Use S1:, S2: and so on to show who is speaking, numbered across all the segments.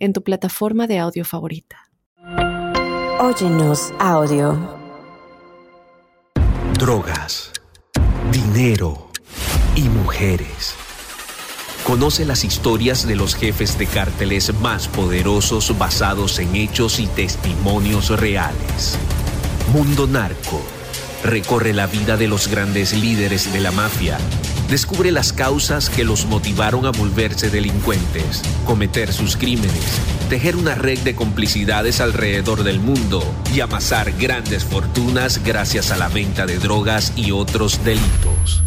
S1: en tu plataforma de audio favorita.
S2: Óyenos audio.
S3: Drogas, dinero y mujeres. Conoce las historias de los jefes de cárteles más poderosos basados en hechos y testimonios reales. Mundo Narco recorre la vida de los grandes líderes de la mafia Descubre las causas que los motivaron a volverse delincuentes, cometer sus crímenes, tejer una red de complicidades alrededor del mundo y amasar grandes fortunas gracias a la venta de drogas y otros delitos.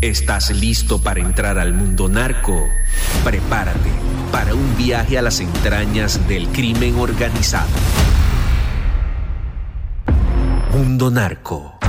S3: ¿Estás listo para entrar al mundo narco? Prepárate para un viaje a las entrañas del crimen organizado. Mundo Narco.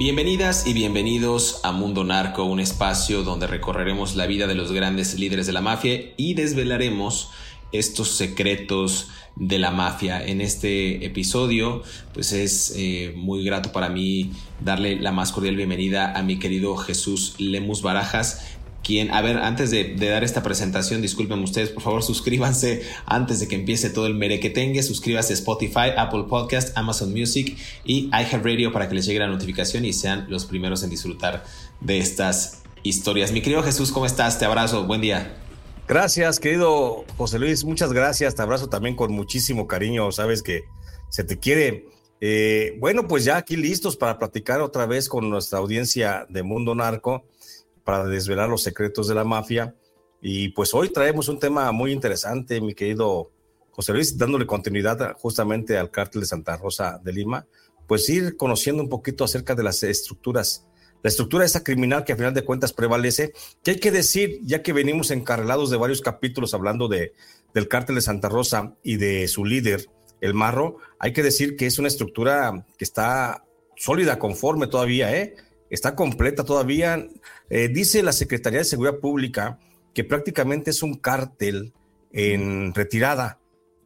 S4: Bienvenidas y bienvenidos a Mundo Narco, un espacio donde recorreremos la vida de los grandes líderes de la mafia y desvelaremos estos secretos de la mafia. En este episodio, pues es eh, muy grato para mí darle la más cordial bienvenida a mi querido Jesús Lemus Barajas quien, a ver, antes de, dar esta presentación, disculpen ustedes, por favor, suscríbanse antes de que empiece todo el merequetengue, suscríbanse a Spotify, Apple Podcast, Amazon Music y iHeartRadio para que les llegue la notificación y sean los primeros en disfrutar de estas historias. Mi querido Jesús, ¿cómo estás? Te abrazo, buen día.
S5: Gracias, querido José Luis, muchas gracias, te abrazo también con muchísimo cariño, sabes que se te quiere. Eh, bueno, pues ya aquí listos para platicar otra vez con nuestra audiencia de Mundo Narco para desvelar los secretos de la mafia. Y pues hoy traemos un tema muy interesante, mi querido José Luis, dándole continuidad justamente al cártel de Santa Rosa de Lima, pues ir conociendo un poquito acerca de las estructuras, la estructura esa criminal que a final de cuentas prevalece, que hay que decir, ya que venimos encarrelados de varios capítulos hablando de, del cártel de Santa Rosa y de su líder, el Marro, hay que decir que es una estructura que está sólida, conforme todavía, ¿eh? Está completa todavía. Eh, dice la Secretaría de Seguridad Pública que prácticamente es un cártel en retirada,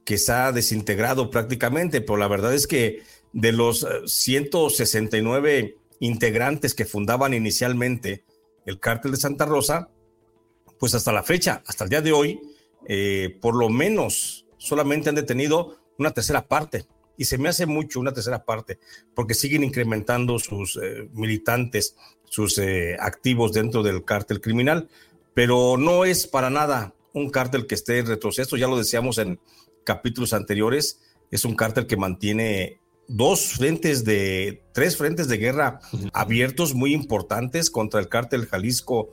S5: que ha desintegrado prácticamente, pero la verdad es que de los 169 eh, integrantes que fundaban inicialmente el cártel de Santa Rosa, pues hasta la fecha, hasta el día de hoy, eh, por lo menos solamente han detenido una tercera parte y se me hace mucho una tercera parte, porque siguen incrementando sus eh, militantes, sus eh, activos dentro del cártel criminal, pero no es para nada un cártel que esté en retroceso, ya lo decíamos en capítulos anteriores, es un cártel que mantiene dos frentes de, tres frentes de guerra abiertos muy importantes contra el cártel Jalisco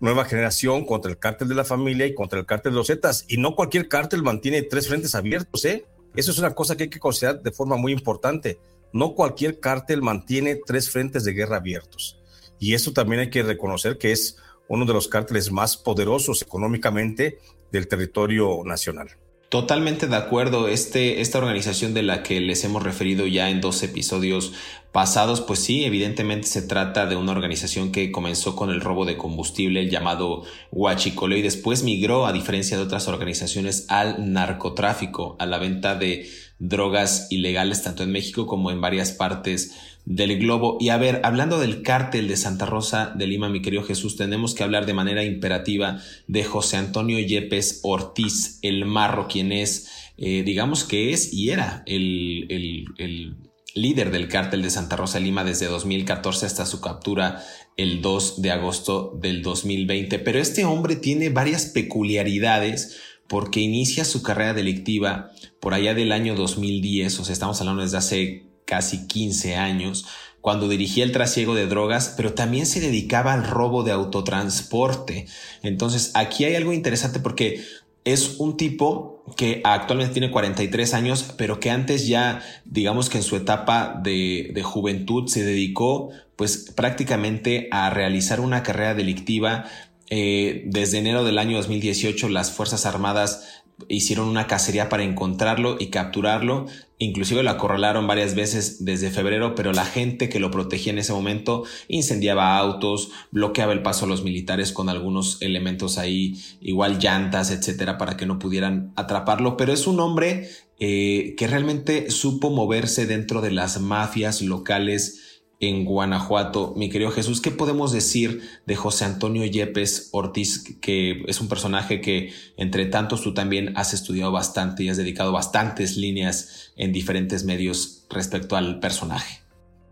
S5: Nueva Generación, contra el cártel de la familia y contra el cártel de los Zetas. Y no cualquier cártel mantiene tres frentes abiertos, ¿eh? Eso es una cosa que hay que considerar de forma muy importante. No cualquier cártel mantiene tres frentes de guerra abiertos. Y eso también hay que reconocer que es uno de los cárteles más poderosos económicamente del territorio nacional.
S4: Totalmente de acuerdo. Este, esta organización de la que les hemos referido ya en dos episodios pasados, pues sí, evidentemente se trata de una organización que comenzó con el robo de combustible llamado Huachicolo y después migró, a diferencia de otras organizaciones, al narcotráfico, a la venta de drogas ilegales tanto en México como en varias partes del globo. Y a ver, hablando del cártel de Santa Rosa de Lima, mi querido Jesús, tenemos que hablar de manera imperativa de José Antonio Yepes Ortiz, el marro, quien es, eh, digamos que es y era el, el, el líder del cártel de Santa Rosa de Lima desde 2014 hasta su captura el 2 de agosto del 2020. Pero este hombre tiene varias peculiaridades porque inicia su carrera delictiva por allá del año 2010, o sea, estamos hablando desde hace casi 15 años, cuando dirigía el trasiego de drogas, pero también se dedicaba al robo de autotransporte. Entonces, aquí hay algo interesante porque es un tipo que actualmente tiene 43 años, pero que antes ya, digamos que en su etapa de, de, juventud se dedicó pues prácticamente a realizar una carrera delictiva Eh, desde enero del año 2018 las Fuerzas Armadas hicieron una cacería para encontrarlo y capturarlo. Inclusive lo acorralaron varias veces desde febrero, pero la gente que lo protegía en ese momento incendiaba autos, bloqueaba el paso a los militares con algunos elementos ahí, igual llantas, etcétera, para que no pudieran atraparlo. Pero es un hombre eh, que realmente supo moverse dentro de las mafias locales en Guanajuato. Mi querido Jesús, ¿qué podemos decir de José Antonio Yepes Ortiz, que es un personaje que entre tantos tú también has estudiado bastante y has dedicado bastantes líneas en diferentes medios respecto al personaje?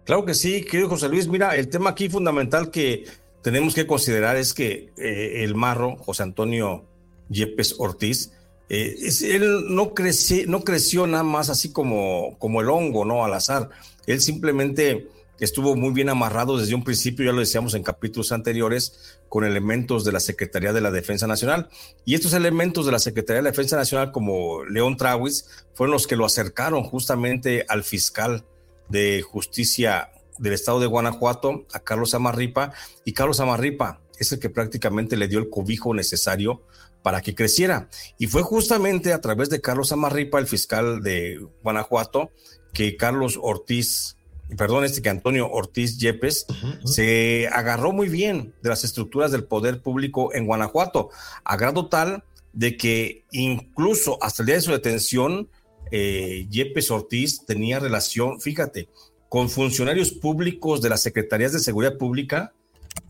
S5: Claro que sí, querido José Luis. Mira, el tema aquí fundamental que tenemos que considerar es que eh, el marro, José Antonio Yepes Ortiz, eh, él no, creció, no creció nada más así como, como el hongo, ¿no? Al azar. Él simplemente estuvo muy bien amarrado desde un principio, ya lo decíamos en capítulos anteriores, con elementos de la Secretaría de la Defensa Nacional. Y estos elementos de la Secretaría de la Defensa Nacional, como León Trawis, fueron los que lo acercaron justamente al fiscal de justicia del estado de Guanajuato, a Carlos Amarripa, y Carlos Amarripa es el que prácticamente le dio el cobijo necesario para que creciera. Y fue justamente a través de Carlos Amarripa, el fiscal de Guanajuato, que Carlos Ortiz perdón, este que Antonio Ortiz Yepes, se agarró muy bien de las estructuras del poder público en Guanajuato, a grado tal de que incluso hasta el día de su detención, eh, Yepes Ortiz tenía relación, fíjate, con funcionarios públicos de las Secretarías de Seguridad Pública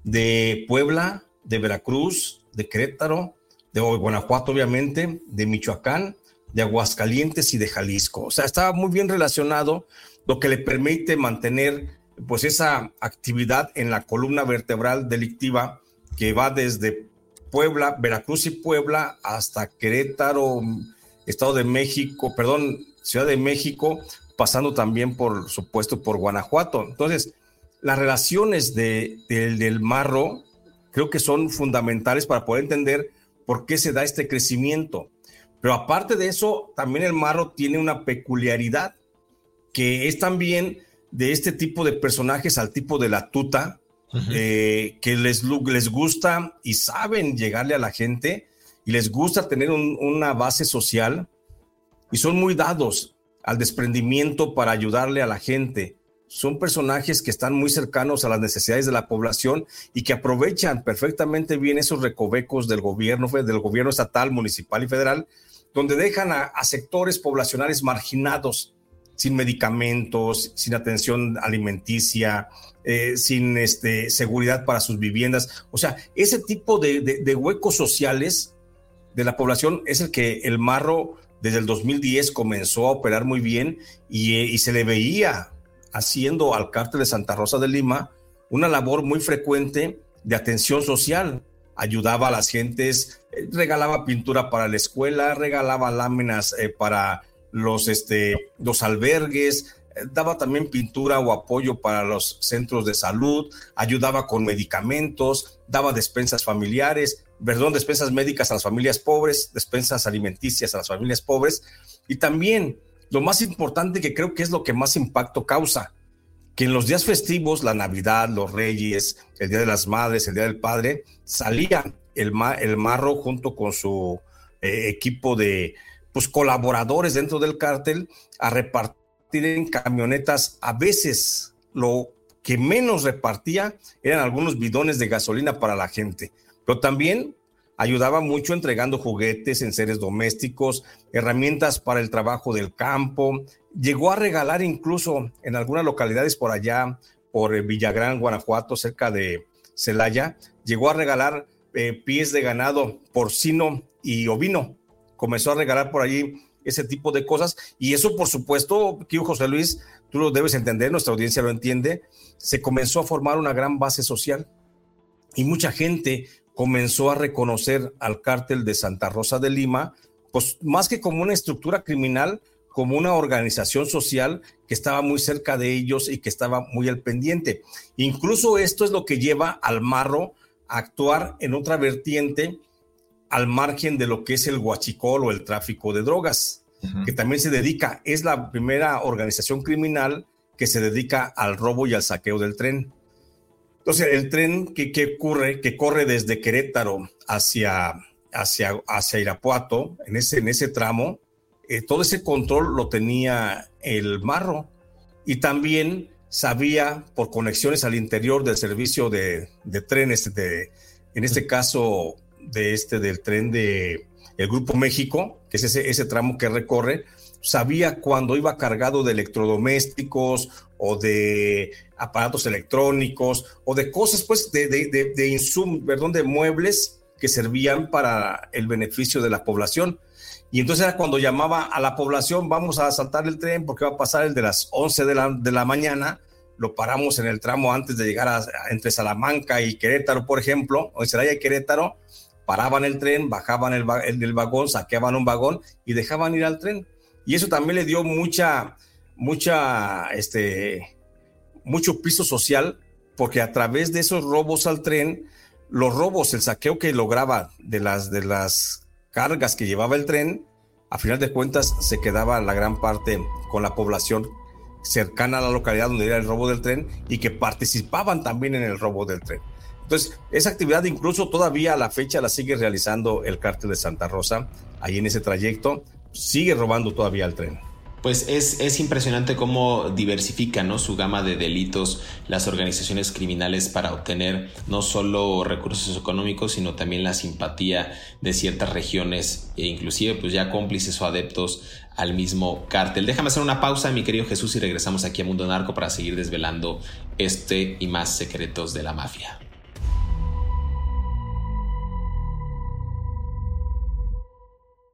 S5: de Puebla, de Veracruz, de Querétaro, de Guanajuato, obviamente, de Michoacán, de Aguascalientes y de Jalisco. O sea, estaba muy bien relacionado lo que le permite mantener pues esa actividad en la columna vertebral delictiva que va desde Puebla, Veracruz y Puebla hasta Querétaro, Estado de México, perdón, Ciudad de México, pasando también por supuesto por Guanajuato. Entonces, las relaciones de, del marro creo que son fundamentales para poder entender por qué se da este crecimiento. Pero aparte de eso, también el marro tiene una peculiaridad que es también de este tipo de personajes al tipo de la tuta, eh, que les, les gusta y saben llegarle a la gente y les gusta tener una base social y son muy dados al desprendimiento para ayudarle a la gente. Son personajes que están muy cercanos a las necesidades de la población y que aprovechan perfectamente bien esos recovecos del gobierno, del gobierno estatal, municipal y federal, donde dejan a sectores poblacionales marginados sin medicamentos, sin atención alimenticia, eh, sin este, seguridad para sus viviendas. O sea, ese tipo de, huecos sociales de la población es el que el Marro desde el 2010 comenzó a operar muy bien y, y se le veía haciendo al cártel de Santa Rosa de Lima una labor muy frecuente de atención social. Ayudaba a las gentes, eh, regalaba pintura para la escuela, regalaba láminas eh, para los, este, los albergues, eh, daba también pintura o apoyo para los centros de salud, ayudaba con medicamentos, daba despensas familiares, perdón, despensas médicas a las familias pobres, despensas alimenticias a las familias pobres. Y también lo más importante que creo que es lo que más impacto causa, que en los días festivos, la Navidad, los Reyes, el Día de las Madres, el Día del Padre, salía el, el marro junto con su eh, equipo de, pues, colaboradores dentro del cártel a repartir en camionetas. A veces lo que menos repartía eran algunos bidones de gasolina para la gente, pero también ayudaba mucho entregando juguetes, en seres domésticos, herramientas para el trabajo del campo. Llegó a regalar incluso en algunas localidades por allá, por eh, Villagrán, Guanajuato, cerca de Celaya, llegó a regalar eh, pies de ganado porcino y ovino comenzó a regalar por allí ese tipo de cosas. Y eso, por supuesto, que José Luis, tú lo debes entender, nuestra audiencia lo entiende, se comenzó a formar una gran base social y mucha gente comenzó a reconocer al cártel de Santa Rosa de Lima, pues más que como una estructura criminal, como una organización social que estaba muy cerca de ellos y que estaba muy al pendiente. Incluso esto es lo que lleva al marro a actuar en otra vertiente al margen de lo que es el huachicol o el tráfico de drogas, que también se dedica, es la primera organización criminal que se dedica al robo y al saqueo del tren. Entonces, el tren que, que, ocurre, que corre desde Querétaro hacia, hacia, hacia Irapuato, en ese, en ese tramo, eh, todo ese control lo tenía el marro y también sabía por conexiones al interior del servicio de, de trenes, de, en este caso de este del tren de el Grupo México, que es ese, ese tramo que recorre, sabía cuando iba cargado de electrodomésticos o de aparatos electrónicos o de cosas, pues, de, de, de, de perdón, de muebles que servían para el beneficio de la población. Y entonces era cuando llamaba a la población, vamos a saltar el tren porque va a pasar el de las 11 de la, de la mañana, lo paramos en el tramo antes de llegar a, entre Salamanca y Querétaro, por ejemplo, o en Celaya y Querétaro, paraban el tren, bajaban el, el, el vagón, saqueaban un vagón y dejaban ir al tren y eso también le dio mucha, mucha, este, mucho piso social, porque a través de esos robos al tren, los robos, el saqueo que lograba de las, de las cargas que llevaba el tren, a final de cuentas se quedaba la gran parte con la población cercana a la localidad donde era el robo del tren y que participaban también en el robo del tren. Entonces, esa actividad incluso todavía a la fecha la sigue realizando el cártel de Santa Rosa, ahí en ese trayecto, sigue robando todavía el tren.
S4: Pues es, es, impresionante cómo diversifican ¿no? su gama de delitos las organizaciones criminales para obtener no solo recursos económicos, sino también la simpatía de ciertas regiones e inclusive pues ya cómplices o adeptos al mismo cártel. Déjame hacer una pausa, mi querido Jesús, y regresamos aquí a Mundo Narco para seguir desvelando este y más secretos de la mafia.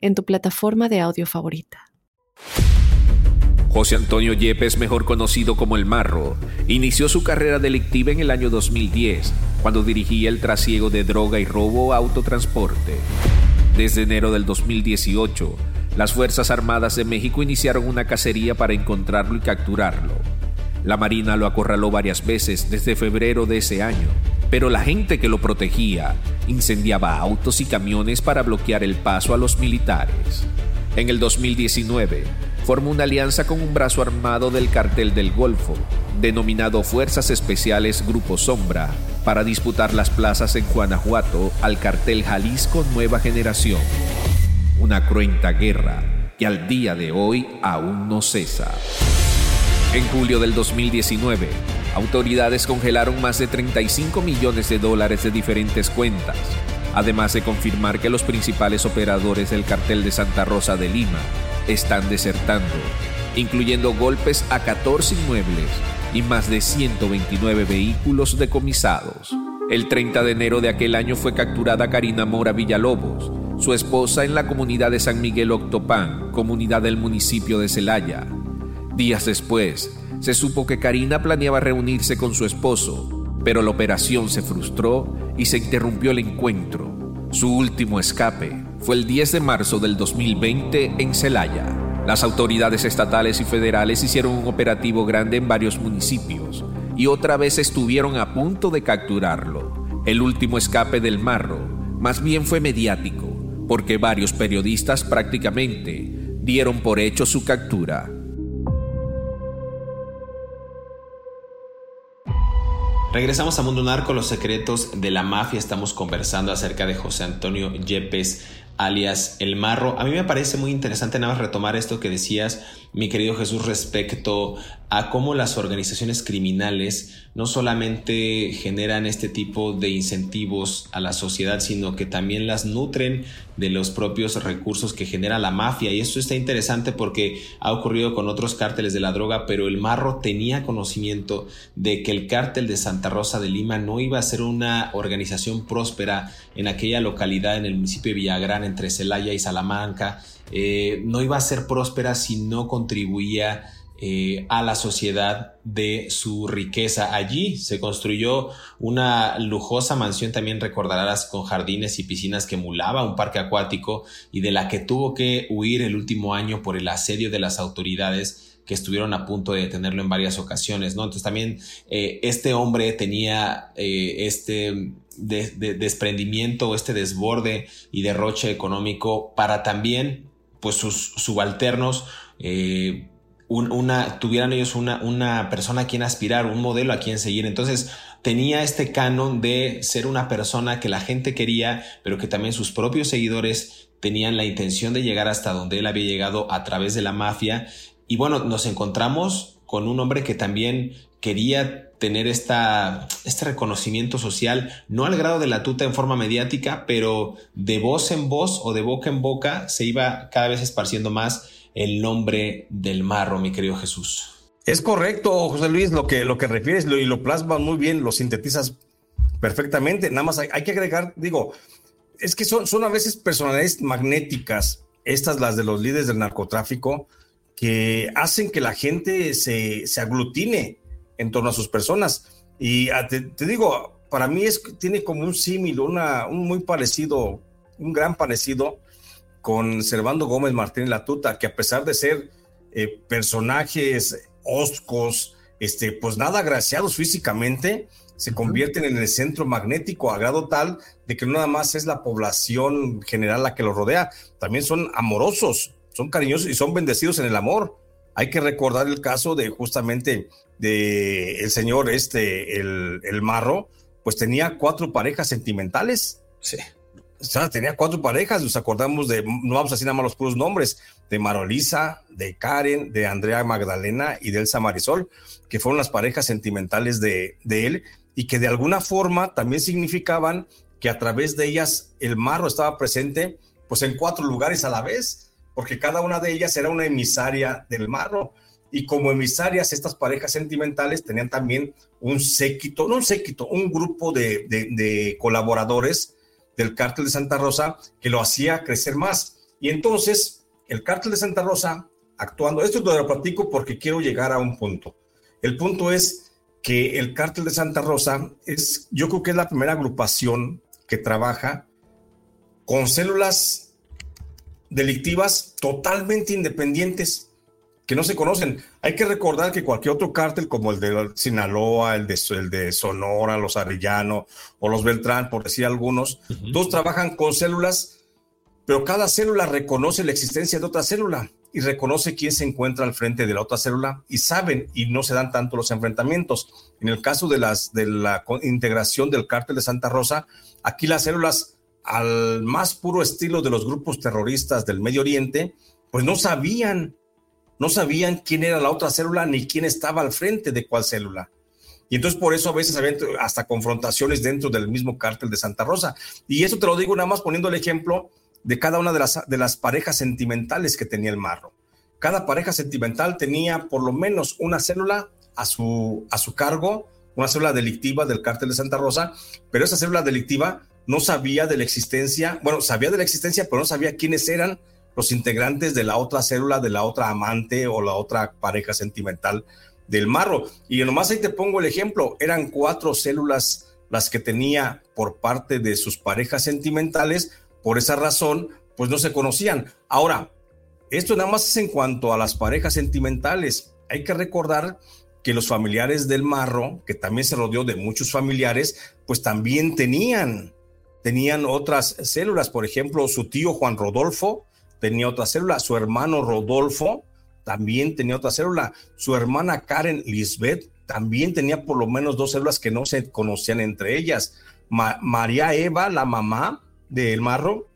S1: en tu plataforma de audio favorita.
S3: José Antonio Yepes, mejor conocido como El Marro, inició su carrera delictiva en el año 2010, cuando dirigía el trasiego de droga y robo a autotransporte. Desde enero del 2018, las Fuerzas Armadas de México iniciaron una cacería para encontrarlo y capturarlo. La Marina lo acorraló varias veces desde febrero de ese año, pero la gente que lo protegía incendiaba autos y camiones para bloquear el paso a los militares. En el 2019, formó una alianza con un brazo armado del cartel del Golfo, denominado Fuerzas Especiales Grupo Sombra, para disputar las plazas en Guanajuato al cartel Jalisco Nueva Generación. Una cruenta guerra que al día de hoy aún no cesa. En julio del 2019, autoridades congelaron más de 35 millones de dólares de diferentes cuentas, además de confirmar que los principales operadores del cartel de Santa Rosa de Lima están desertando, incluyendo golpes a 14 inmuebles y más de 129 vehículos decomisados. El 30 de enero de aquel año fue capturada Karina Mora Villalobos, su esposa en la comunidad de San Miguel Octopán, comunidad del municipio de Celaya. Días después, se supo que Karina planeaba reunirse con su esposo, pero la operación se frustró y se interrumpió el encuentro. Su último escape fue el 10 de marzo del 2020 en Celaya. Las autoridades estatales y federales hicieron un operativo grande en varios municipios y otra vez estuvieron a punto de capturarlo. El último escape del marro más bien fue mediático, porque varios periodistas prácticamente dieron por hecho su captura.
S4: Regresamos a Mundo Narco, los secretos de la mafia. Estamos conversando acerca de José Antonio Yepes, alias El Marro. A mí me parece muy interesante nada más retomar esto que decías, mi querido Jesús, respecto a cómo las organizaciones criminales no solamente generan este tipo de incentivos a la sociedad, sino que también las nutren de los propios recursos que genera la mafia. Y esto está interesante porque ha ocurrido con otros cárteles de la droga, pero el Marro tenía conocimiento de que el cártel de Santa Rosa de Lima no iba a ser una organización próspera en aquella localidad, en el municipio de Villagrán, entre Celaya y Salamanca. Eh, no iba a ser próspera si no contribuía eh, a la sociedad de su riqueza. Allí se construyó una lujosa mansión, también recordarás, con jardines y piscinas que emulaba un parque acuático y de la que tuvo que huir el último año por el asedio de las autoridades que estuvieron a punto de detenerlo en varias ocasiones, ¿no? Entonces también eh, este hombre tenía eh, este desprendimiento, este desborde y derroche económico para también, pues sus subalternos, una, tuvieran ellos una, una persona a quien aspirar, un modelo a quien seguir. Entonces tenía este canon de ser una persona que la gente quería, pero que también sus propios seguidores tenían la intención de llegar hasta donde él había llegado a través de la mafia. Y bueno, nos encontramos con un hombre que también quería tener esta, este reconocimiento social, no al grado de la tuta en forma mediática, pero de voz en voz o de boca en boca se iba cada vez esparciendo más el nombre del marro, mi querido Jesús.
S5: Es correcto, José Luis, lo que, lo que refieres y lo plasma muy bien, lo sintetizas perfectamente. Nada más hay, que agregar, digo, es que son, son a veces personalidades magnéticas, estas las de los líderes del narcotráfico, que hacen que la gente se, se aglutine en torno a sus personas. Y ah, te, digo, para mí es, tiene como un símil, una, un muy parecido, un gran parecido con Servando Gómez Martín Latuta, que a pesar de ser eh, personajes oscos, este, pues nada agraciados físicamente, se convierten en el centro magnético a grado tal de que no nada más es la población general la que los rodea, también son amorosos, son cariñosos y son bendecidos en el amor. Hay que recordar el caso de justamente de el señor este, el, el marro, pues tenía cuatro parejas sentimentales.
S4: Sí
S5: tenía cuatro parejas, nos acordamos de, no vamos a decir nada más los puros nombres, de Marolisa, de Karen, de Andrea Magdalena y de Elsa Marisol, que fueron las parejas sentimentales de, él y que de alguna forma también significaban que a través de ellas el marro estaba presente pues en cuatro lugares a la vez, porque cada una de ellas era una emisaria del marro. Y como emisarias, estas parejas sentimentales tenían también un séquito, no un séquito, un grupo de colaboradores del cártel de Santa Rosa que lo hacía crecer más. Y entonces el cártel de Santa Rosa, actuando, esto lo platico porque quiero llegar a un punto. El punto es que el cártel de Santa Rosa es, yo creo que es la primera agrupación que trabaja con células delictivas totalmente independientes que no se conocen. Hay que recordar que cualquier otro cártel, como el de Sinaloa, el de, el de Sonora, los Arellano o los Beltrán, por decir algunos, todos trabajan con células, pero cada célula reconoce la existencia de otra célula y reconoce quién se encuentra al frente de la otra célula y saben y no se dan tanto los enfrentamientos. En el caso de, las, de la integración del cártel de Santa Rosa, aquí las células, al más puro estilo de los grupos terroristas del Medio Oriente, pues no sabían no sabían quién era la otra célula ni quién estaba al frente de cuál célula. Y entonces por eso a veces había hasta confrontaciones dentro del mismo cártel de Santa Rosa. Y eso te lo digo nada más poniendo el ejemplo de cada una de las, de las parejas sentimentales que tenía el marro. Cada pareja sentimental tenía por lo menos una célula a su, a su cargo, una célula delictiva del cártel de Santa Rosa, pero esa célula delictiva no sabía de la existencia, bueno, sabía de la existencia, pero no sabía quiénes eran los integrantes de la otra célula, de la otra amante o la otra pareja sentimental del marro. Y nomás ahí te pongo el ejemplo, eran cuatro células las que tenía por parte de sus parejas sentimentales, por esa razón, pues no se conocían. Ahora, esto nada más es en cuanto a las parejas sentimentales. Hay que recordar que los familiares del marro, que también se rodeó de muchos familiares, pues también tenían, tenían otras células. Por ejemplo, su tío Juan Rodolfo tenía otra célula, su hermano Rodolfo también tenía otra célula, su hermana Karen Lisbeth también tenía por lo menos dos células que no se conocían entre ellas. María Eva, la mamá del marro,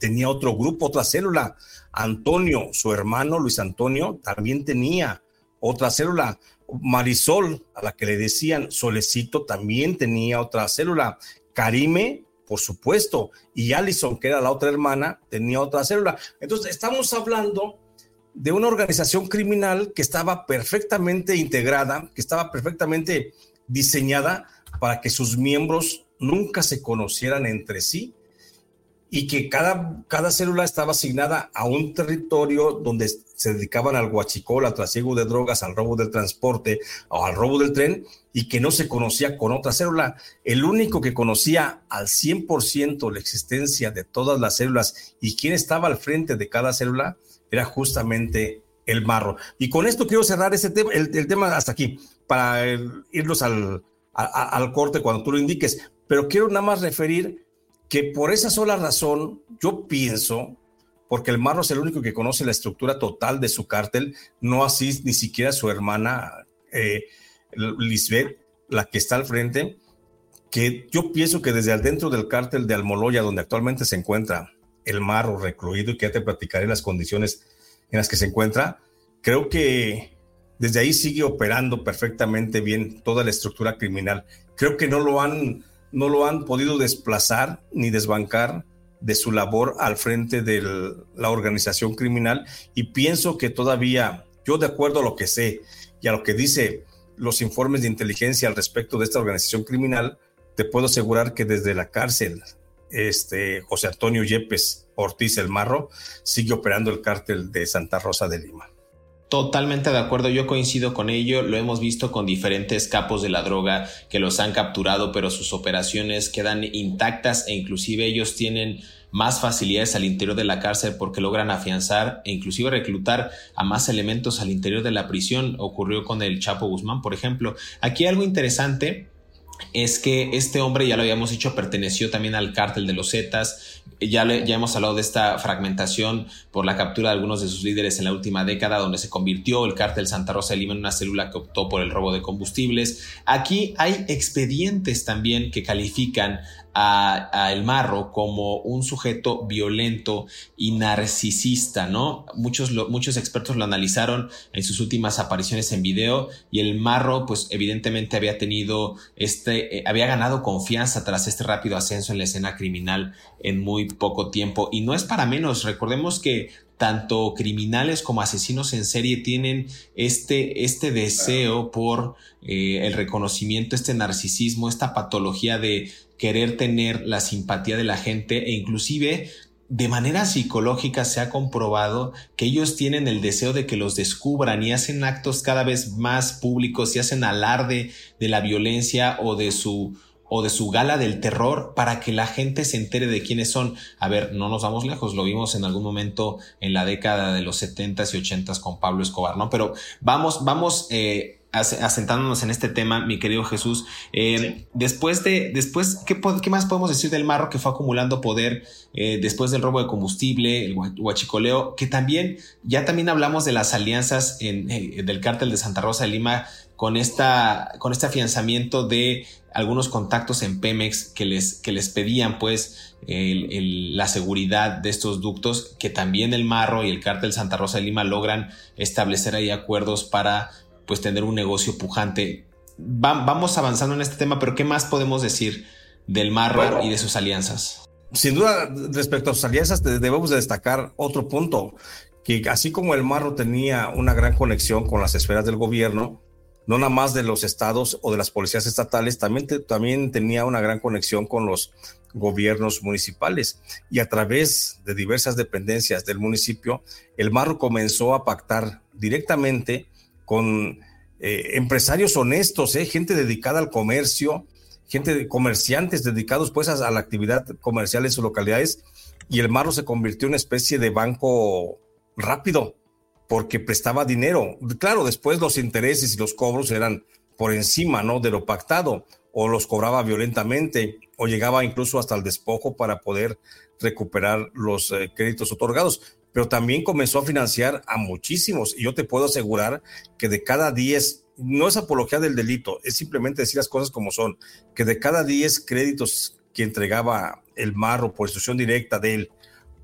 S5: tenía otro grupo, otra célula. Antonio, su hermano Luis Antonio, también tenía otra célula. Marisol, a la que le decían Solecito, también tenía otra célula. Karime por supuesto, y Allison, que era la otra hermana, tenía otra célula. Entonces, estamos hablando de una organización criminal que estaba perfectamente integrada, que estaba perfectamente diseñada para que sus miembros nunca se conocieran entre sí. Y que cada, cada célula estaba asignada a un territorio donde se dedicaban al guachicol, al trasiego de drogas, al robo del transporte o al robo del tren y que no se conocía con otra célula. El único que conocía al 100% la existencia de todas las células y quién estaba al frente de cada célula era justamente el marro. Y con esto quiero cerrar ese tema, el, tema hasta aquí, para irnos al, al corte cuando tú lo indiques. Pero quiero nada más referir que por esa sola razón, yo pienso, porque el Marro es el único que conoce la estructura total de su cártel, no así ni siquiera su hermana eh, Lisbeth, la que está al frente, que yo pienso que desde adentro del cártel de Almoloya, donde actualmente se encuentra el Marro recluido, y que ya te platicaré las condiciones en las que se encuentra, creo que desde ahí sigue operando perfectamente bien toda la estructura criminal. Creo que no lo han no lo han podido desplazar ni desbancar de su labor al frente de la organización criminal y pienso que todavía, yo de acuerdo a lo que sé y a lo que dice los informes de inteligencia al respecto de esta organización criminal, te puedo asegurar que desde la cárcel, este José Antonio Yepes Ortiz El Marro sigue operando el cártel de Santa Rosa de Lima.
S4: Totalmente de acuerdo, yo coincido con ello, lo hemos visto con diferentes capos de la droga que los han capturado, pero sus operaciones quedan intactas e inclusive ellos tienen más facilidades al interior de la cárcel porque logran afianzar e inclusive reclutar a más elementos al interior de la prisión. Ocurrió con el Chapo Guzmán, por ejemplo. Aquí algo interesante es que este hombre, ya lo habíamos dicho, perteneció también al cártel de los Zetas. Ya, ya hemos hablado de esta fragmentación por la captura de algunos de sus líderes en la última década, donde se convirtió el cártel Santa Rosa de Lima en una célula que optó por el robo de combustibles. Aquí hay expedientes también que califican a, El Marro como un sujeto violento y narcisista, ¿no? Muchos, muchos expertos lo analizaron en sus últimas apariciones en video y El Marro, pues evidentemente había tenido este, eh, había ganado confianza tras este rápido ascenso en la escena criminal en muy poco tiempo. Y no es para menos, recordemos que tanto criminales como asesinos en serie tienen este, este deseo por eh, el reconocimiento, este narcisismo, esta patología de querer tener la simpatía de la gente. E inclusive de manera psicológica se ha comprobado que ellos tienen el deseo de que los descubran y hacen actos cada vez más públicos y hacen alarde de la violencia o de su o de su gala del terror para que la gente se entere de quiénes son. A ver, no nos vamos lejos, lo vimos en algún momento en la década de los 70s y 80s con Pablo Escobar, ¿no? Pero vamos, vamos eh, asentándonos en este tema, mi querido Jesús, eh, después de, después, ¿qué, ¿qué, más podemos decir del marro que fue acumulando poder eh, después del robo de combustible, el huachicoleo, que también, ya también hablamos de las alianzas en, eh, del cártel de Santa Rosa de Lima con esta, con este afianzamiento de algunos contactos en Pemex que les, que les pedían pues la seguridad de estos ductos, que también el Marro y el cártel Santa Rosa de Lima logran establecer ahí acuerdos para pues tener un negocio pujante. vamos avanzando en este tema, pero ¿qué más podemos decir del Marro y de sus alianzas?
S5: Sin duda, respecto a sus alianzas, debemos destacar otro punto, que así como el Marro tenía una gran conexión con las esferas del gobierno, no nada más de los estados o de las policías estatales, también, también tenía una gran conexión con los gobiernos municipales. Y a través de diversas dependencias del municipio, el Marro comenzó a pactar directamente con eh, empresarios honestos, eh, gente dedicada al comercio, gente de comerciantes dedicados pues a, la actividad comercial en sus localidades. Y el Marro se convirtió en una especie de banco rápido porque prestaba dinero. Claro, después los intereses y los cobros eran por encima, ¿no? De lo pactado o los cobraba violentamente o llegaba incluso hasta el despojo para poder recuperar los eh, créditos otorgados pero también comenzó a financiar a muchísimos. Y yo te puedo asegurar que de cada 10, no es apología del delito, es simplemente decir las cosas como son, que de cada 10 créditos que entregaba el marro por instrucción directa de él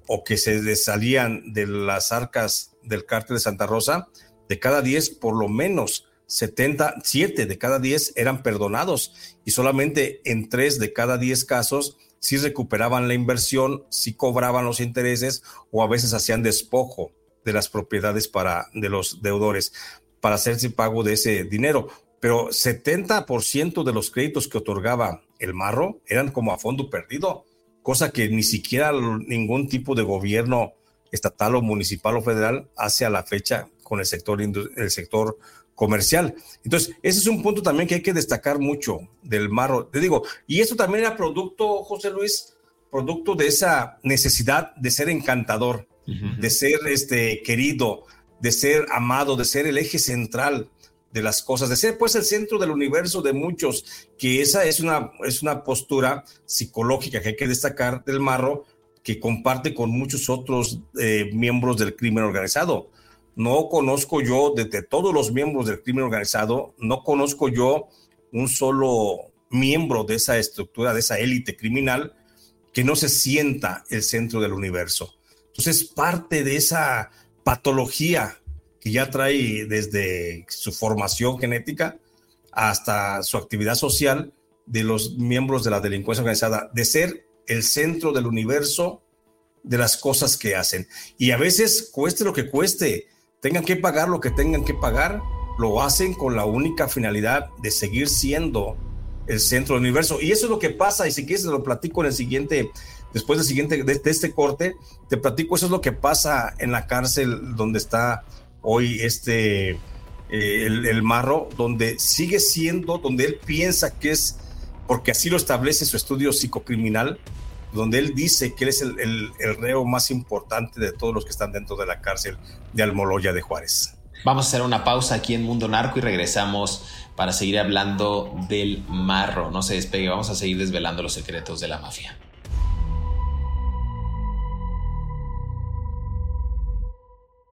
S5: o que se salían de las arcas del cártel de Santa Rosa, de cada 10, por lo menos 77 de cada 10 eran perdonados y solamente en 3 de cada 10 casos si recuperaban la inversión, si cobraban los intereses o a veces hacían despojo de las propiedades para, de los deudores para hacerse pago de ese dinero. Pero 70% de los créditos que otorgaba el marro eran como a fondo perdido, cosa que ni siquiera ningún tipo de gobierno estatal o municipal o federal hace a la fecha con el sector, el sector comercial. Entonces, ese es un punto también que hay que destacar mucho del marro. Te digo, y esto también era producto, José Luis, producto de esa necesidad de ser encantador, de ser este, querido, de ser amado, de ser el eje central de las cosas, de ser pues el centro del universo de muchos, que esa es una, es una postura psicológica que hay que destacar del marro, que comparte con muchos otros eh, miembros del crimen organizado no conozco yo, de, todos los miembros del crimen organizado, no conozco yo un solo miembro de esa estructura, de esa élite criminal, que no se sienta el centro del universo. Entonces, parte de esa patología que ya trae desde su formación genética hasta su actividad social de los miembros de la delincuencia organizada, de ser el centro del universo de las cosas que hacen. Y a veces, cueste lo que cueste, tengan que pagar lo que tengan que pagar, lo hacen con la única finalidad de seguir siendo el centro del universo. Y eso es lo que pasa, y si quieres te lo platico en el siguiente, después del siguiente, de, este corte, te platico, eso es lo que pasa en la cárcel donde está hoy este, eh, el, el marro, donde sigue siendo, donde él piensa que es, porque así lo establece su estudio psicocriminal, donde él dice que él es el, reo más importante de todos los que están dentro de la cárcel de Almoloya de Juárez.
S4: Vamos a hacer una pausa aquí en Mundo Narco y regresamos para seguir hablando del marro. No se despegue, vamos a seguir desvelando los secretos de la mafia.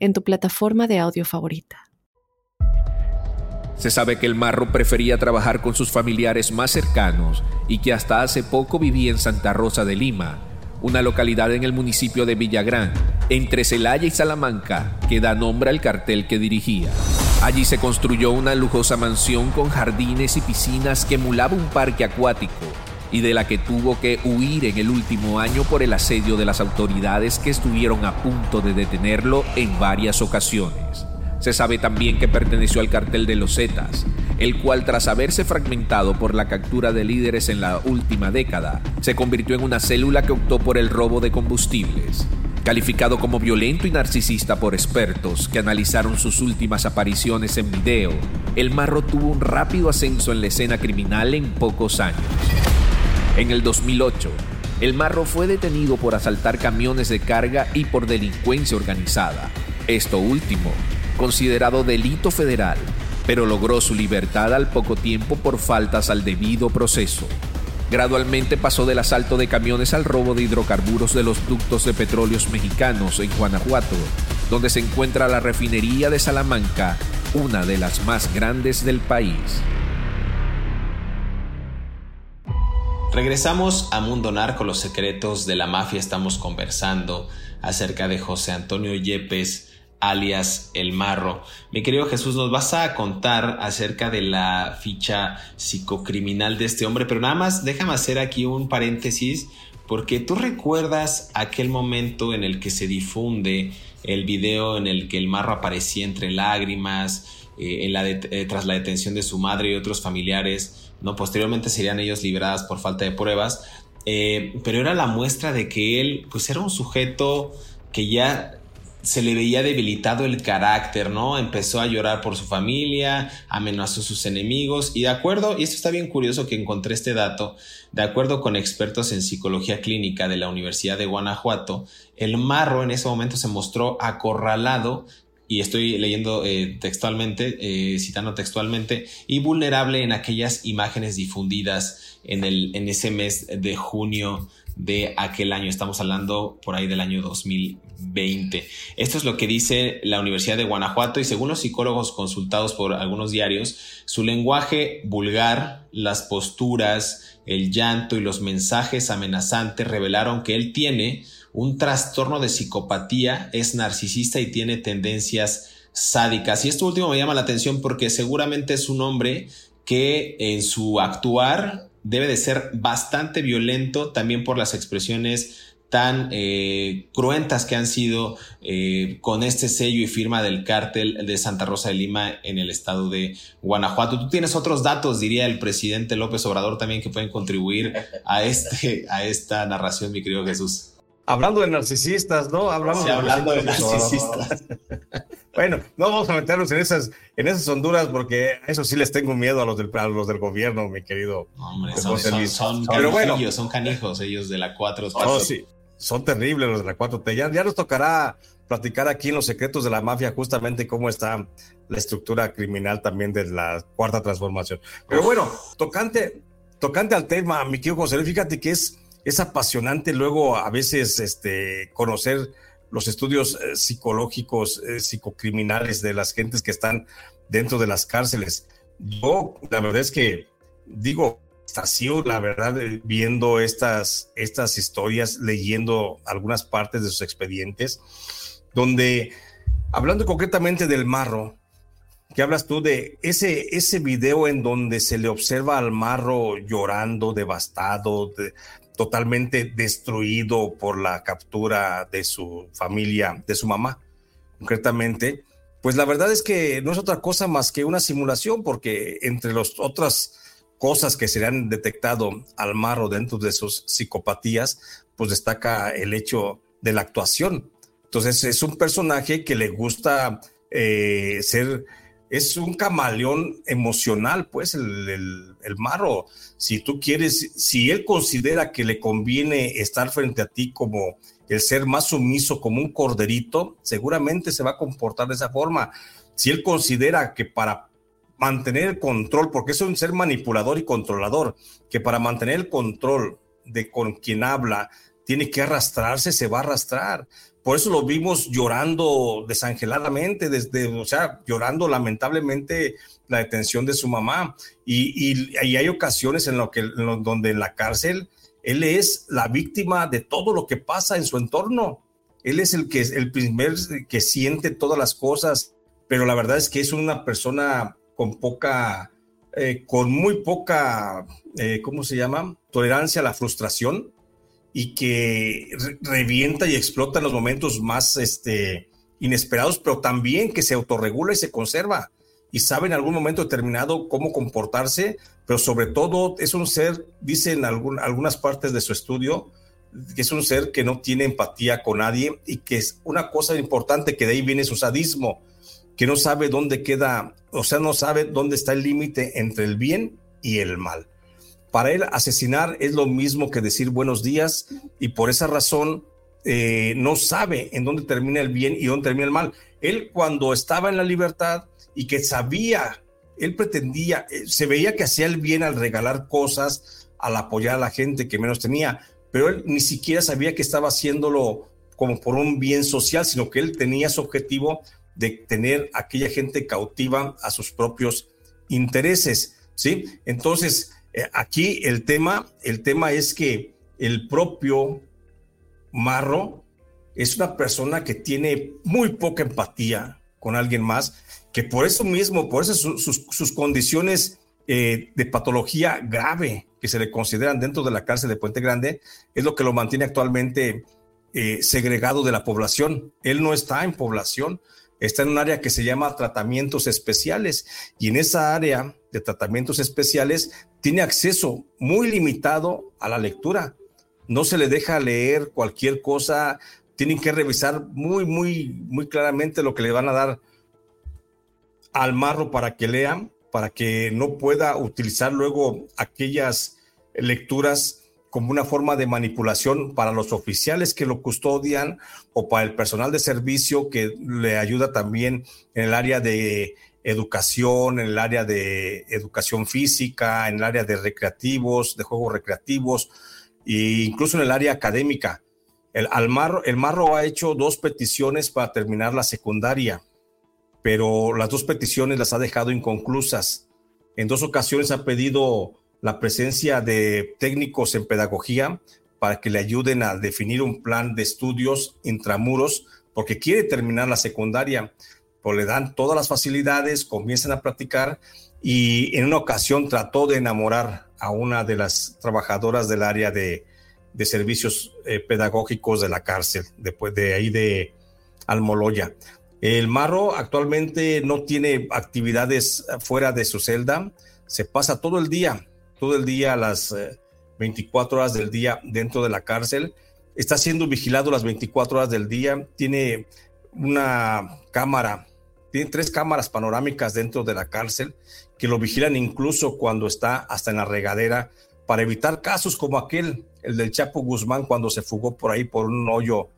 S1: en tu plataforma de audio favorita.
S3: Se sabe que el marro prefería trabajar con sus familiares más cercanos y que hasta hace poco vivía en Santa Rosa de Lima, una localidad en el municipio de Villagrán, entre Celaya y Salamanca, que da nombre al cartel que dirigía. Allí se construyó una lujosa mansión con jardines y piscinas que emulaba un parque acuático y de la que tuvo que huir en el último año por el asedio de las autoridades que estuvieron a punto de detenerlo en varias ocasiones. Se sabe también que perteneció al cartel de los Zetas, el cual tras haberse fragmentado por la captura de líderes en la última década, se convirtió en una célula que optó por el robo de combustibles. Calificado como violento y narcisista por expertos que analizaron sus últimas apariciones en video, el marro tuvo un rápido ascenso en la escena criminal en pocos años. En el 2008, el marro fue detenido por asaltar camiones de carga y por delincuencia organizada. Esto último considerado delito federal, pero logró su libertad al poco tiempo por faltas al debido proceso. Gradualmente pasó del asalto de camiones al robo de hidrocarburos de los ductos de petróleos mexicanos en Guanajuato, donde se encuentra la refinería de Salamanca, una de las más grandes del país.
S4: Regresamos a Mundo Narco, los secretos de la mafia. Estamos conversando acerca de José Antonio Yepes, alias El Marro. Mi querido Jesús, nos vas a contar acerca de la ficha psicocriminal de este hombre, pero nada más déjame hacer aquí un paréntesis, porque tú recuerdas aquel momento en el que se difunde el video en el que El Marro aparecía entre lágrimas, eh, eh, tras la detención de su madre y otros familiares, no posteriormente serían ellos liberadas por falta de pruebas, eh, pero era la muestra de que él pues era un sujeto que ya se le veía debilitado el carácter, ¿no? Empezó a llorar por su familia, amenazó a sus enemigos. Y de acuerdo, y esto está bien curioso que encontré este dato, de acuerdo con expertos en psicología clínica de la Universidad de Guanajuato, el marro en ese momento se mostró acorralado y estoy leyendo eh, textualmente, eh, citando textualmente, y vulnerable en aquellas imágenes difundidas en, el, en ese mes de junio de aquel año. Estamos hablando por ahí del año 2020. Esto es lo que dice la Universidad de Guanajuato y según los psicólogos consultados por algunos diarios, su lenguaje vulgar, las posturas, el llanto y los mensajes amenazantes revelaron que él tiene un trastorno de psicopatía, es narcisista y tiene tendencias sádicas. Y esto último me llama la atención porque seguramente es un hombre que en su actuar debe de ser bastante violento también por las expresiones tan eh, cruentas que han sido eh, con este sello y firma del cártel de Santa Rosa de Lima en el estado de Guanajuato. Tú tienes otros datos, diría el presidente López Obrador también, que pueden contribuir a, este, a esta narración, mi querido Jesús.
S5: Hablando de narcisistas, ¿no?
S4: Hablando, hablando de narcisistas.
S5: bueno, no vamos a meternos en esas, en esas honduras porque eso sí les tengo miedo a los del, los del gobierno, mi querido.
S4: Hombre, son, son, canijos, son canijos ellos de la 4.
S5: Oh, sí son terribles los de la 4T. Ya, ya nos tocará platicar aquí en los secretos de la mafia justamente cómo está la estructura criminal también de la cuarta transformación. Pero bueno, tocante, tocante al tema, mi querido José, fíjate que es, es apasionante luego a veces este, conocer los estudios eh, psicológicos, eh, psicocriminales de las gentes que están dentro de las cárceles. Yo, la verdad es que digo, la verdad, eh, viendo estas, estas historias, leyendo algunas partes de sus expedientes, donde, hablando concretamente del marro, que hablas tú de ese, ese video en donde se le observa al marro llorando, devastado, totalmente destruido por la captura de su familia, de su mamá, concretamente, pues la verdad es que no es otra cosa más que una simulación, porque entre las otras cosas que se le han detectado al marro dentro de sus psicopatías, pues destaca el hecho de la actuación. Entonces es un personaje que le gusta eh, ser, es un camaleón emocional, pues el, marro. Si tú quieres, si él considera que le conviene estar frente a ti como el ser más sumiso, como un corderito, seguramente se va a comportar de esa forma. Si él considera que para mantener el control, porque es un ser manipulador y controlador, que para mantener el control de con quien habla, tiene que arrastrarse, se va a arrastrar. Por eso lo vimos llorando desangeladamente, desde, o sea, llorando lamentablemente la detención de su mamá. Y, hay ocasiones en, lo que, donde en la cárcel él es la víctima de todo lo que pasa en su entorno. Él es el que el primer que siente todas las cosas, pero la verdad es que es una persona con poca, eh, con muy poca, eh, ¿cómo se llama? Tolerancia a la frustración y que revienta y explota en los momentos más este, inesperados, pero también que se autorregula y se conserva y sabe en algún momento determinado cómo comportarse, pero sobre todo es un ser, dicen en algunas partes de su estudio, que es un ser que no tiene empatía con nadie y que es una cosa importante que de ahí viene su sadismo, que no sabe dónde queda, o sea, no sabe dónde está el límite entre el bien y el mal. Para él, asesinar es lo mismo que decir buenos días y por esa razón eh, no sabe en dónde termina el bien y dónde termina el mal. Él cuando estaba en la libertad y que sabía, él pretendía, eh, se veía que hacía el bien al regalar cosas, al apoyar a la gente que menos tenía, pero él ni siquiera sabía que estaba haciéndolo como por un bien social, sino que él tenía su objetivo de tener aquella gente cautiva a sus propios intereses, ¿sí? Entonces, aquí el tema, el tema es que el propio Marro es una persona que tiene muy poca empatía con alguien más, que por eso mismo, por esas sus, condiciones eh, de patología grave que se le consideran dentro de la cárcel de Puente Grande, es lo que lo mantiene actualmente eh, segregado de la población. Él no está en población, está en un área que se llama tratamientos especiales y en esa área de tratamientos especiales tiene acceso muy limitado a la lectura. No se le deja leer cualquier cosa, tienen que revisar muy, muy, muy claramente lo que le van a dar al marro para que lean, para que no pueda utilizar luego aquellas lecturas como una forma de manipulación para los oficiales que lo custodian o para el personal de servicio que le ayuda también en el área de educación, en el área de educación física, en el área de recreativos, de juegos recreativos e incluso en el área académica. El, Marro, el Marro ha hecho dos peticiones para terminar la secundaria, pero las dos peticiones las ha dejado inconclusas. En dos ocasiones ha pedido la presencia de técnicos en pedagogía para que le ayuden a definir un plan de estudios intramuros, porque quiere terminar la secundaria. Pues le dan todas las facilidades, comienzan a practicar y en una ocasión trató de enamorar a una de las trabajadoras del área de, servicios eh, pedagógicos de la cárcel, después de ahí de Almoloya. El Marro actualmente no tiene actividades fuera de su celda, se pasa todo el día, todo el día a las 24 eh, horas del día dentro de la cárcel, está siendo vigilado las 24 horas del día, tiene una cámara, tiene tres cámaras panorámicas dentro de la cárcel que lo vigilan incluso cuando está hasta en la regadera para evitar casos como aquel, el del Chapo Guzmán cuando se fugó por ahí por un hoyo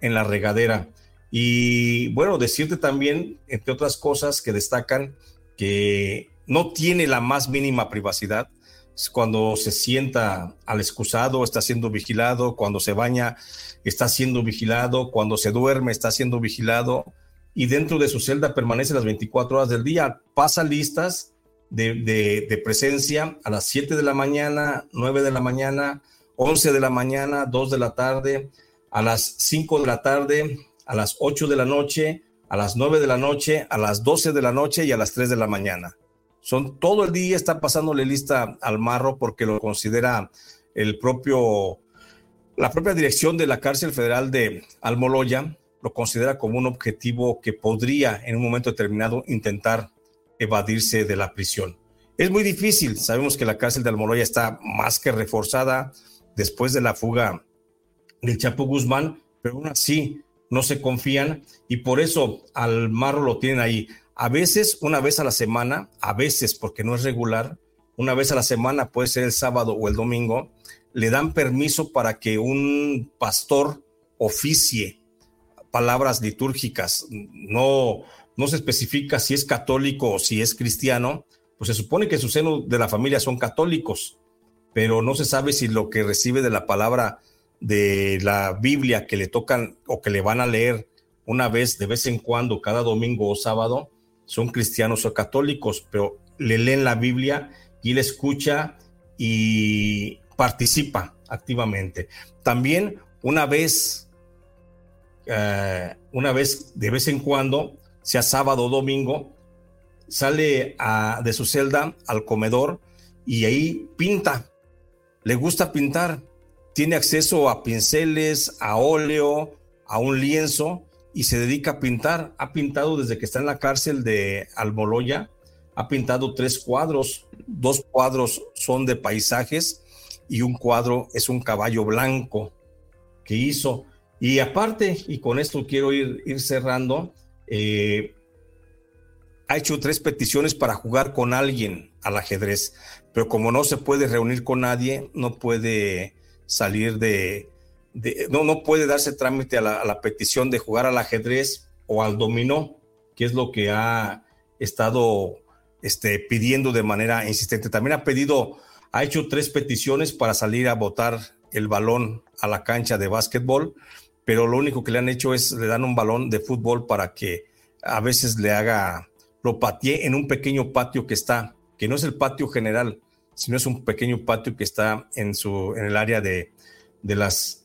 S5: en la regadera. Y bueno, decirte también, entre otras cosas que destacan, que no tiene la más mínima privacidad. Cuando se sienta al excusado, está siendo vigilado. Cuando se baña, está siendo vigilado. Cuando se duerme, está siendo vigilado. Y dentro de su celda permanece las 24 horas del día. Pasa listas de, presencia a las 7 de la mañana, 9 de la mañana, 11 de la mañana, 2 de la tarde, a las 5 de la tarde, a las 8 de la noche, a las 9 de la noche, a las 12 de la noche y a las 3 de la mañana. Son todo el día está pasándole lista al marro porque lo considera el propio la propia dirección de la cárcel federal de Almoloya lo considera como un objetivo que podría en un momento determinado intentar evadirse de la prisión. Es muy difícil, sabemos que la cárcel de Almoloya está más que reforzada después de la fuga del Chapo Guzmán, pero aún así no se confían y por eso al lo tienen ahí. A veces, una vez a la semana, a veces porque no es regular, una vez a la semana, puede ser el sábado o el domingo, le dan permiso para que un pastor oficie palabras litúrgicas, no no se especifica si es católico o si es cristiano, pues se supone que su seno de la familia son católicos, pero no se sabe si lo que recibe de la palabra de la Biblia que le tocan o que le van a leer una vez, de vez en cuando, cada domingo o sábado, son cristianos o católicos, pero le leen la Biblia y le escucha y participa activamente. También una vez, eh, una vez de vez en cuando, sea sábado o domingo, sale de su celda al comedor y ahí pinta. Le gusta pintar. Tiene acceso a pinceles, a óleo, a un lienzo y se dedica a pintar. Ha pintado desde que está en la cárcel de Almoloya. Ha pintado tres cuadros. Dos cuadros son de paisajes y un cuadro es un caballo blanco que hizo. Y aparte, y con esto quiero ir, ir cerrando, eh, ha hecho tres peticiones para jugar con alguien al ajedrez, pero como no se puede reunir con nadie, no puede salir de, no, no puede darse trámite a la, petición de jugar al ajedrez o al dominó, que es lo que ha estado este, pidiendo de manera insistente. También ha pedido, ha hecho tres peticiones para salir a botar el balón a la cancha de básquetbol, pero lo único que le han hecho es le dan un balón de fútbol para que a veces le haga, lo patee en un pequeño patio que está, que no es el patio general, sino es un pequeño patio que está en, su, en el área de, de las,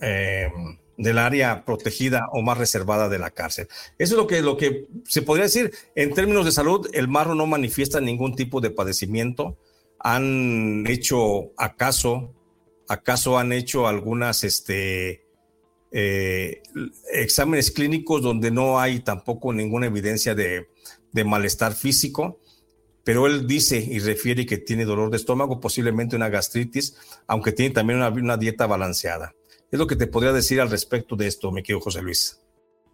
S5: eh, del área protegida o más reservada de la cárcel. Eso es lo que, lo que se podría decir. En términos de salud, el marro no manifiesta ningún tipo de padecimiento. Han hecho, acaso, acaso han hecho algunas, este, eh, exámenes clínicos donde no hay tampoco ninguna evidencia de, malestar físico, pero él dice y refiere que tiene dolor de estómago, posiblemente una gastritis, aunque tiene también una, una dieta balanceada. Es lo que te podría decir al respecto de esto, mi querido José Luis.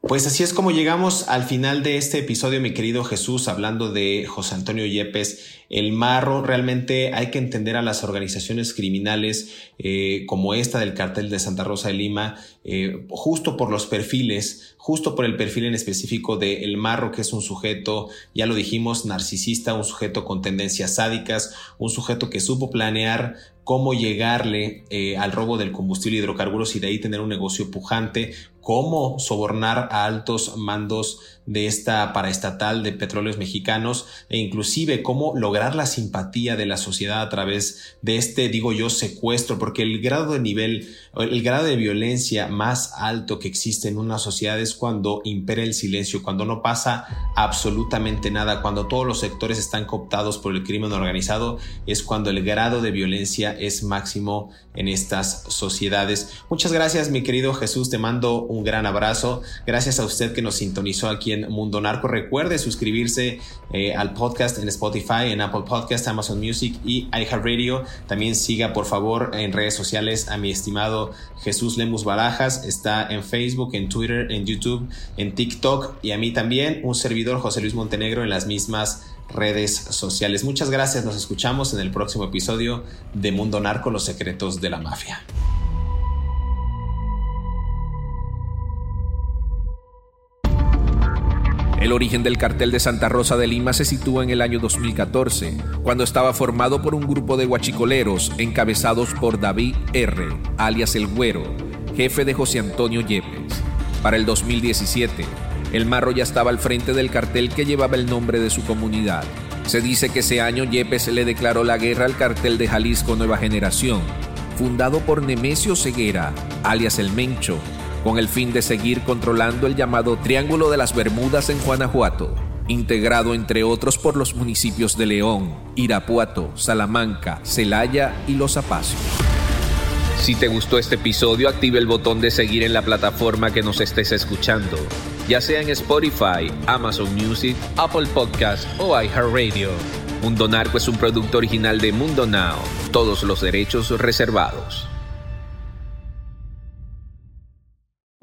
S4: Pues así es como llegamos al final de este episodio, mi querido Jesús, hablando de José Antonio Yepes, el marro. Realmente hay que entender a las organizaciones criminales eh, como esta del cartel de Santa Rosa de Lima, eh, justo por los perfiles, justo por el perfil en específico de El Marro, que es un sujeto, ya lo dijimos, narcisista, un sujeto con tendencias sádicas, un sujeto que supo planear cómo llegarle eh, al robo del combustible hidrocarburos y de ahí tener un negocio pujante, cómo sobornar a altos mandos de esta paraestatal de petróleos mexicanos e inclusive cómo lograr la simpatía de la sociedad a través de este, digo yo, secuestro, porque el grado de nivel, el grado de violencia más alto que existe en una sociedad es cuando impera el silencio, cuando no pasa absolutamente nada, cuando todos los sectores están cooptados por el crimen organizado, es cuando el grado de violencia es máximo en estas sociedades. Muchas gracias, mi querido Jesús, te mando un gran abrazo. Gracias a usted que nos sintonizó aquí Mundo Narco. Recuerde suscribirse eh, al podcast en Spotify, en Apple Podcast, Amazon Music y iHeartRadio. También siga, por favor, en redes sociales a mi estimado Jesús Lemus Barajas. Está en Facebook, en Twitter, en YouTube, en TikTok y a mí también, un servidor José Luis Montenegro en las mismas redes sociales. Muchas gracias, nos escuchamos en el próximo episodio de Mundo Narco, los secretos de la mafia.
S3: El origen del cartel de Santa Rosa de Lima se sitúa en el año 2014, cuando estaba formado por un grupo de guachicoleros encabezados por David R., alias El Güero, jefe de José Antonio Yepes. Para el 2017, el Marro ya estaba al frente del cartel que llevaba el nombre de su comunidad. Se dice que ese año Yepes le declaró la guerra al cartel de Jalisco Nueva Generación, fundado por Nemesio Ceguera, alias El Mencho, con el fin de seguir controlando el llamado Triángulo de las Bermudas en Guanajuato, integrado entre otros por los municipios de León, Irapuato, Salamanca, Celaya y Los Apacios. Si te gustó este episodio, active el botón de seguir en la plataforma que nos estés escuchando, ya sea en Spotify, Amazon Music, Apple Podcast o iHeartRadio. Mundo Narco es un producto original de Mundo Now, todos los derechos reservados.